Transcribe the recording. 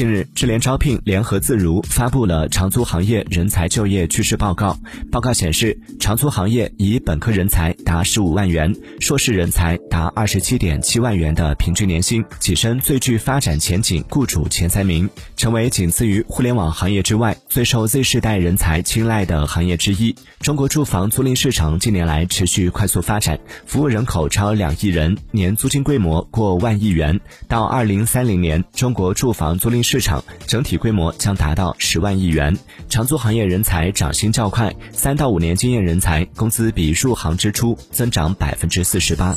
近日，智联招聘联合自如发布了长租行业人才就业趋势报告。报告显示，长租行业以本科人才达十五万元、硕士人才达二十七点七万元的平均年薪，跻身最具发展前景雇主前三名，成为仅次于互联网行业之外最受 Z 世代人才青睐的行业之一。中国住房租赁市场近年来持续快速发展，服务人口超两亿人，年租金规模过万亿元。到二零三零年，中国住房租赁市场整体规模将达到十万亿元，长租行业人才涨薪较快，三到五年经验人才工资比入行之初增长百分之四十八。